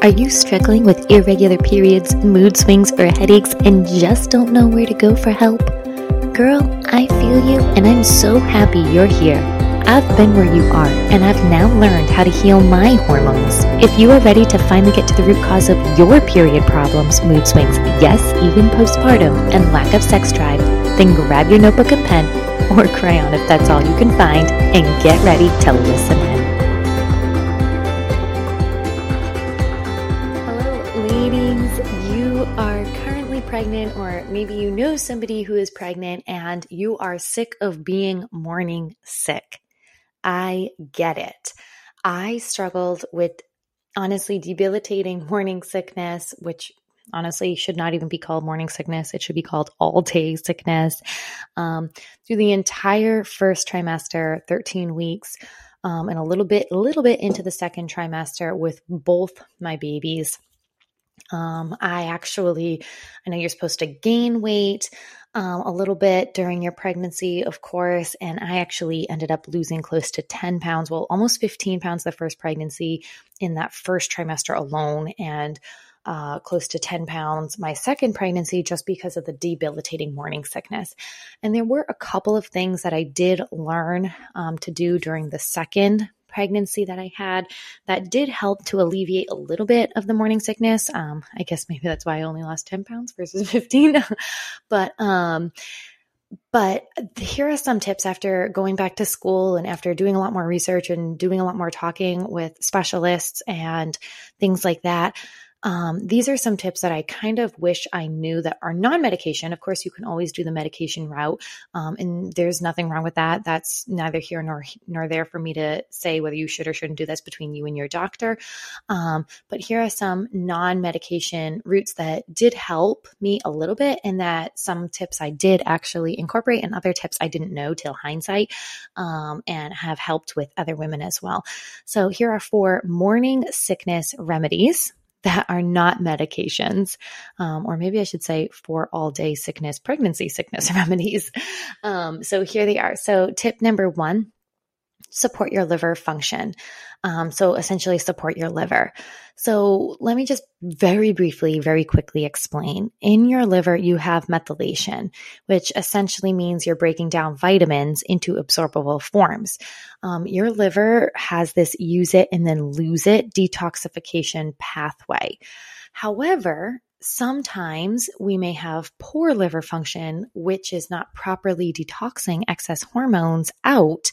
Are you struggling with irregular periods, mood swings, or headaches and just don't know where to go for help? Girl, I feel you and I'm so happy you're here. I've been where you are and I've now learned how to heal my hormones. If you are ready to finally get to the root cause of your period problems, mood swings, yes, even postpartum, and lack of sex drive, then grab your notebook and pen or crayon if that's all you can find and get ready to listen pregnant, or maybe you know somebody who is pregnant and you are sick of being morning sick. I get it. I struggled with honestly debilitating morning sickness, which honestly should not even be called morning sickness. It should be called all day sickness. Um, through the entire first trimester, 13 weeks, um, and a little bit, a little bit into the second trimester with both my babies. Um, I actually, I know you're supposed to gain weight um, a little bit during your pregnancy, of course, and I actually ended up losing close to 10 pounds, well, almost 15 pounds the first pregnancy in that first trimester alone, and uh, close to 10 pounds my second pregnancy just because of the debilitating morning sickness. And there were a couple of things that I did learn um, to do during the second pregnancy that I had that did help to alleviate a little bit of the morning sickness. Um, I guess maybe that's why I only lost 10 pounds versus 15. but, um, but here are some tips after going back to school and after doing a lot more research and doing a lot more talking with specialists and things like that. Um, these are some tips that I kind of wish I knew that are non medication. Of course, you can always do the medication route, um, and there's nothing wrong with that. That's neither here nor nor there for me to say whether you should or shouldn't do this between you and your doctor. Um, but here are some non medication routes that did help me a little bit, and that some tips I did actually incorporate, and other tips I didn't know till hindsight, um, and have helped with other women as well. So here are four morning sickness remedies that are not medications, um, or maybe I should say for all day sickness, pregnancy sickness remedies. Um, so here they are. So, tip number one support your liver function. Um, so essentially support your liver. So let me just very briefly, very quickly explain. In your liver, you have methylation, which essentially means you're breaking down vitamins into absorbable forms. Um, your liver has this use it and then lose it detoxification pathway. However, sometimes we may have poor liver function, which is not properly detoxing excess hormones out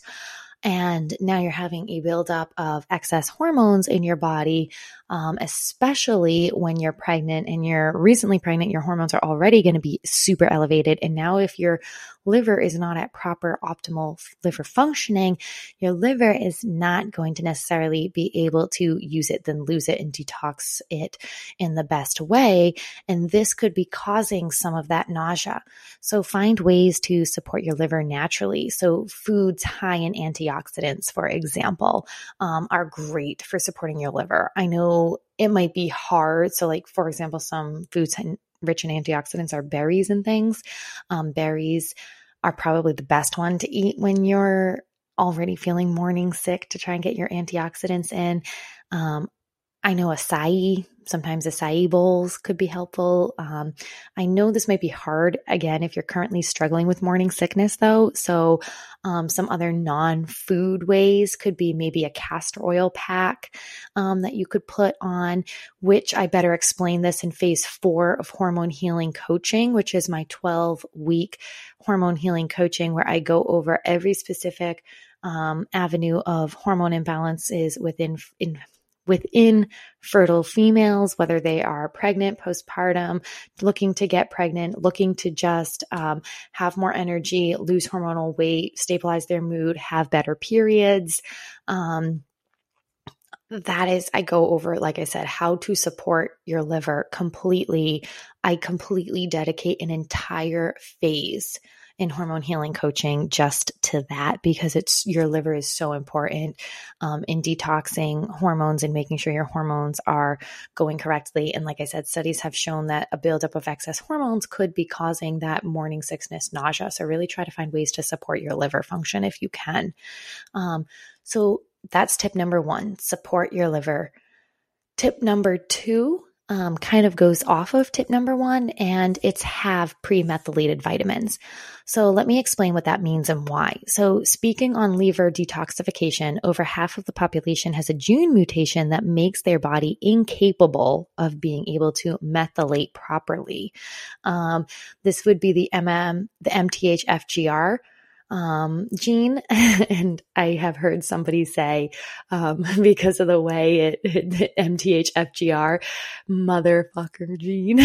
and now you're having a buildup of excess hormones in your body, um, especially when you're pregnant and you're recently pregnant, your hormones are already going to be super elevated. And now, if your liver is not at proper optimal liver functioning, your liver is not going to necessarily be able to use it, then lose it and detox it in the best way. And this could be causing some of that nausea. So find ways to support your liver naturally. So foods high in antioxidants, for example, um, are great for supporting your liver. I know it might be hard. So, like, for example, some foods rich in antioxidants are berries and things. Um, berries are probably the best one to eat when you're already feeling morning sick to try and get your antioxidants in. Um, I know acai sometimes acai bowls could be helpful. Um, I know this might be hard again if you're currently struggling with morning sickness, though. So, um, some other non food ways could be maybe a castor oil pack um, that you could put on, which I better explain this in phase four of hormone healing coaching, which is my 12 week hormone healing coaching where I go over every specific um, avenue of hormone imbalances within in within fertile females, whether they are pregnant, postpartum, looking to get pregnant, looking to just um, have more energy, lose hormonal weight, stabilize their mood, have better periods. Um, that is, I go over, like I said, how to support your liver completely. I completely dedicate an entire phase in hormone healing coaching just to that because it's your liver is so important um, in detoxing hormones and making sure your hormones are going correctly. And like I said, studies have shown that a buildup of excess hormones could be causing that morning sickness, nausea. So really try to find ways to support your liver function if you can. Um, so that's tip number one support your liver. Tip number two um, kind of goes off of tip number one, and it's have pre methylated vitamins. So, let me explain what that means and why. So, speaking on liver detoxification, over half of the population has a gene mutation that makes their body incapable of being able to methylate properly. Um, this would be the MM, the MTHFGR um, gene. and I have heard somebody say, um, because of the way it, it MTHFGR motherfucker gene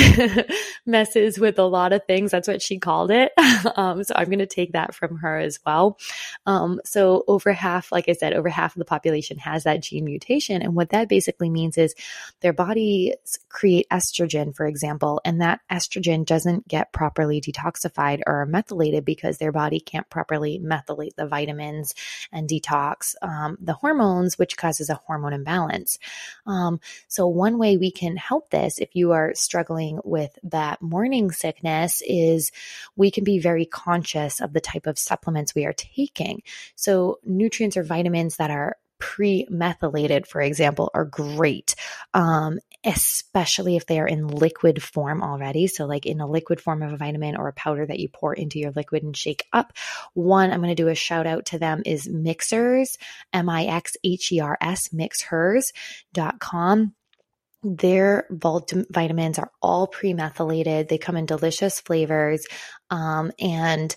messes with a lot of things. That's what she called it. um, so I'm going to take that from her as well. Um, so over half, like I said, over half of the population has that gene mutation. And what that basically means is their bodies create estrogen, for example, and that estrogen doesn't get properly detoxified or methylated because their body can't properly properly methylate the vitamins and detox um, the hormones, which causes a hormone imbalance. Um, so, one way we can help this if you are struggling with that morning sickness is we can be very conscious of the type of supplements we are taking. So, nutrients or vitamins that are pre methylated, for example, are great. Um, especially if they are in liquid form already. So, like in a liquid form of a vitamin or a powder that you pour into your liquid and shake up. One, I'm going to do a shout out to them is Mixhers, M I X H E R S, mixhers.com. Their vitamins are all pre methylated. They come in delicious flavors. Um, and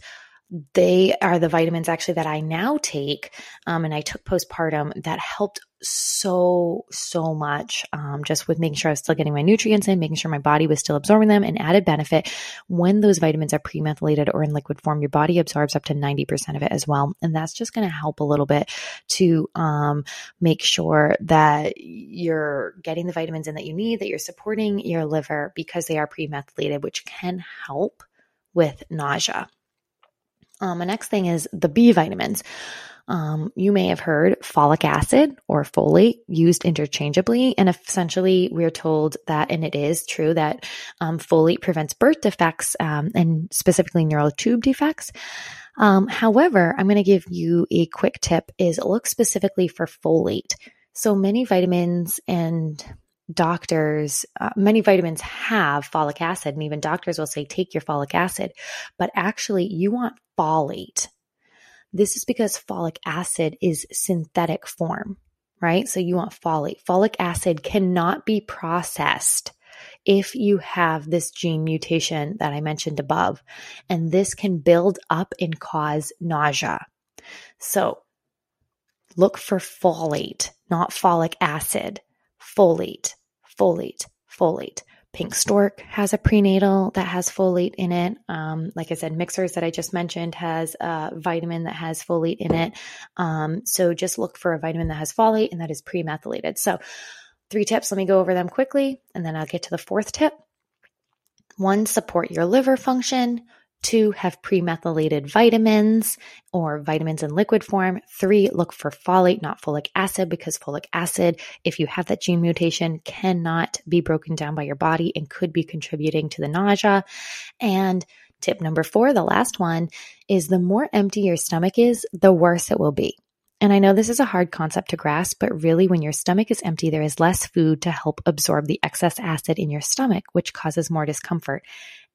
they are the vitamins actually that I now take. Um, and I took postpartum that helped so, so much um, just with making sure I was still getting my nutrients in, making sure my body was still absorbing them. And added benefit when those vitamins are pre methylated or in liquid form, your body absorbs up to 90% of it as well. And that's just going to help a little bit to um, make sure that you're getting the vitamins in that you need, that you're supporting your liver because they are pre methylated, which can help with nausea. Um, the next thing is the B vitamins. Um, you may have heard folic acid or folate used interchangeably. And essentially, we're told that, and it is true, that um, folate prevents birth defects um, and specifically neural tube defects. Um, however, I'm going to give you a quick tip is look specifically for folate. So many vitamins and doctors, uh, many vitamins have folic acid, and even doctors will say, take your folic acid. But actually, you want folate. This is because folic acid is synthetic form, right? So you want folate. Folic acid cannot be processed if you have this gene mutation that I mentioned above, and this can build up and cause nausea. So look for folate, not folic acid folate, folate, folate. Pink Stork has a prenatal that has folate in it. Um, like I said, Mixhers that I just mentioned has a vitamin that has folate in it. Um, so just look for a vitamin that has folate and that is pre methylated. So, three tips. Let me go over them quickly and then I'll get to the fourth tip. One, support your liver function. Two, have premethylated vitamins or vitamins in liquid form. Three, look for folate, not folic acid, because folic acid, if you have that gene mutation, cannot be broken down by your body and could be contributing to the nausea. And tip number four, the last one, is the more empty your stomach is, the worse it will be. And I know this is a hard concept to grasp, but really, when your stomach is empty, there is less food to help absorb the excess acid in your stomach, which causes more discomfort.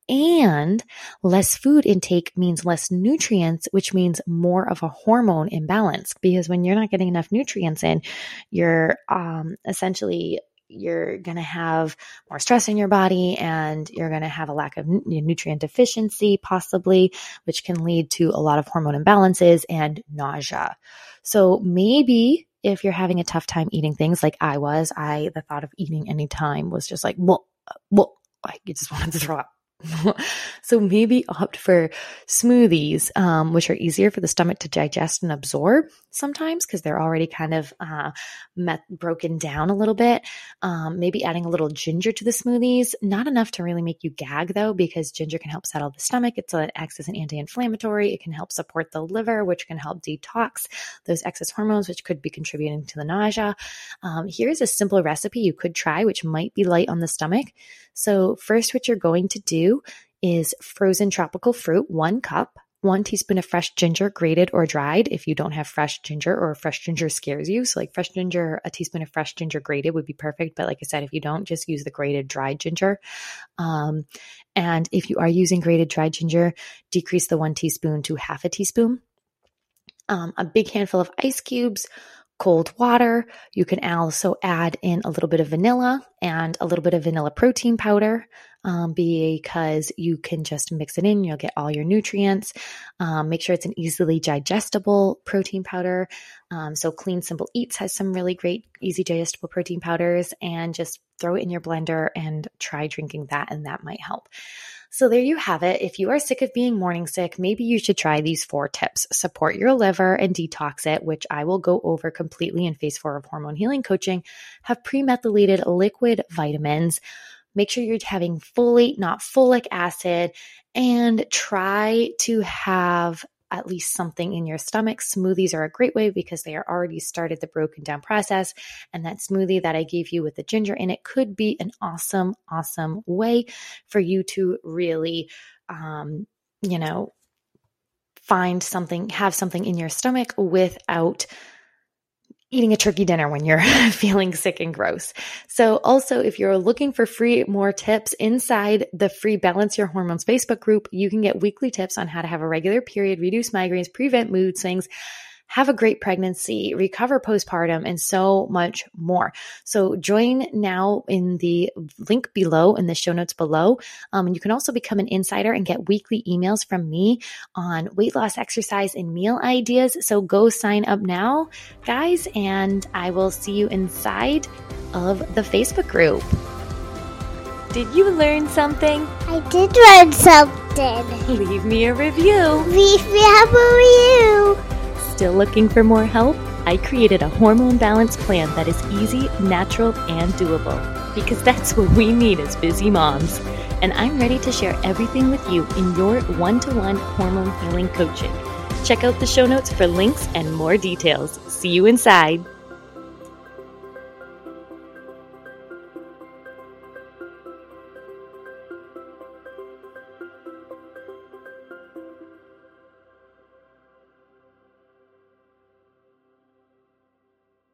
And less food intake means less nutrients, which means more of a hormone imbalance. Because when you're not getting enough nutrients in, you're um, essentially you're going to have more stress in your body and you're going to have a lack of nutrient deficiency, possibly, which can lead to a lot of hormone imbalances and nausea. So maybe if you're having a tough time eating things like I was, I, the thought of eating any time was just like, well, well, I just wanted to throw up. so maybe opt for smoothies, um, which are easier for the stomach to digest and absorb sometimes because they're already kind of uh, met, broken down a little bit. Um, maybe adding a little ginger to the smoothies, not enough to really make you gag though, because ginger can help settle the stomach. It's it acts as an anti-inflammatory. It can help support the liver, which can help detox those excess hormones, which could be contributing to the nausea. Um, here's a simple recipe you could try, which might be light on the stomach. So first, what you're going to do is frozen tropical fruit, one cup one teaspoon of fresh ginger, grated or dried. If you don't have fresh ginger or fresh ginger scares you, so like fresh ginger, a teaspoon of fresh ginger grated would be perfect. But like I said, if you don't, just use the grated dried ginger. Um, and if you are using grated dried ginger, decrease the one teaspoon to half a teaspoon. Um, a big handful of ice cubes, cold water. You can also add in a little bit of vanilla and a little bit of vanilla protein powder um, because you can just mix it in. You'll get all your nutrients. Um, make sure it's an easily digestible protein powder. Um, so, Clean Simple Eats has some really great, easy digestible protein powders, and just throw it in your blender and try drinking that, and that might help. So there you have it. If you are sick of being morning sick, maybe you should try these four tips. Support your liver and detox it, which I will go over completely in phase four of hormone healing coaching. Have premethylated liquid vitamins. Make sure you're having folate, not folic acid, and try to have at least something in your stomach. Smoothies are a great way because they are already started the broken down process. And that smoothie that I gave you with the ginger in it could be an awesome, awesome way for you to really, um, you know, find something, have something in your stomach without eating a turkey dinner when you're feeling sick and gross. So also if you're looking for free more tips inside the free balance your hormones Facebook group, you can get weekly tips on how to have a regular period, reduce migraines, prevent mood swings, have a great pregnancy, recover postpartum, and so much more. So join now in the link below in the show notes below. Um, and you can also become an insider and get weekly emails from me on weight loss, exercise, and meal ideas. So go sign up now, guys, and I will see you inside of the Facebook group. Did you learn something? I did learn something. Leave me a review. Leave me a review. Still looking for more help? I created a hormone balance plan that is easy, natural, and doable because that's what we need as busy moms. And I'm ready to share everything with you in your one to one hormone healing coaching. Check out the show notes for links and more details. See you inside.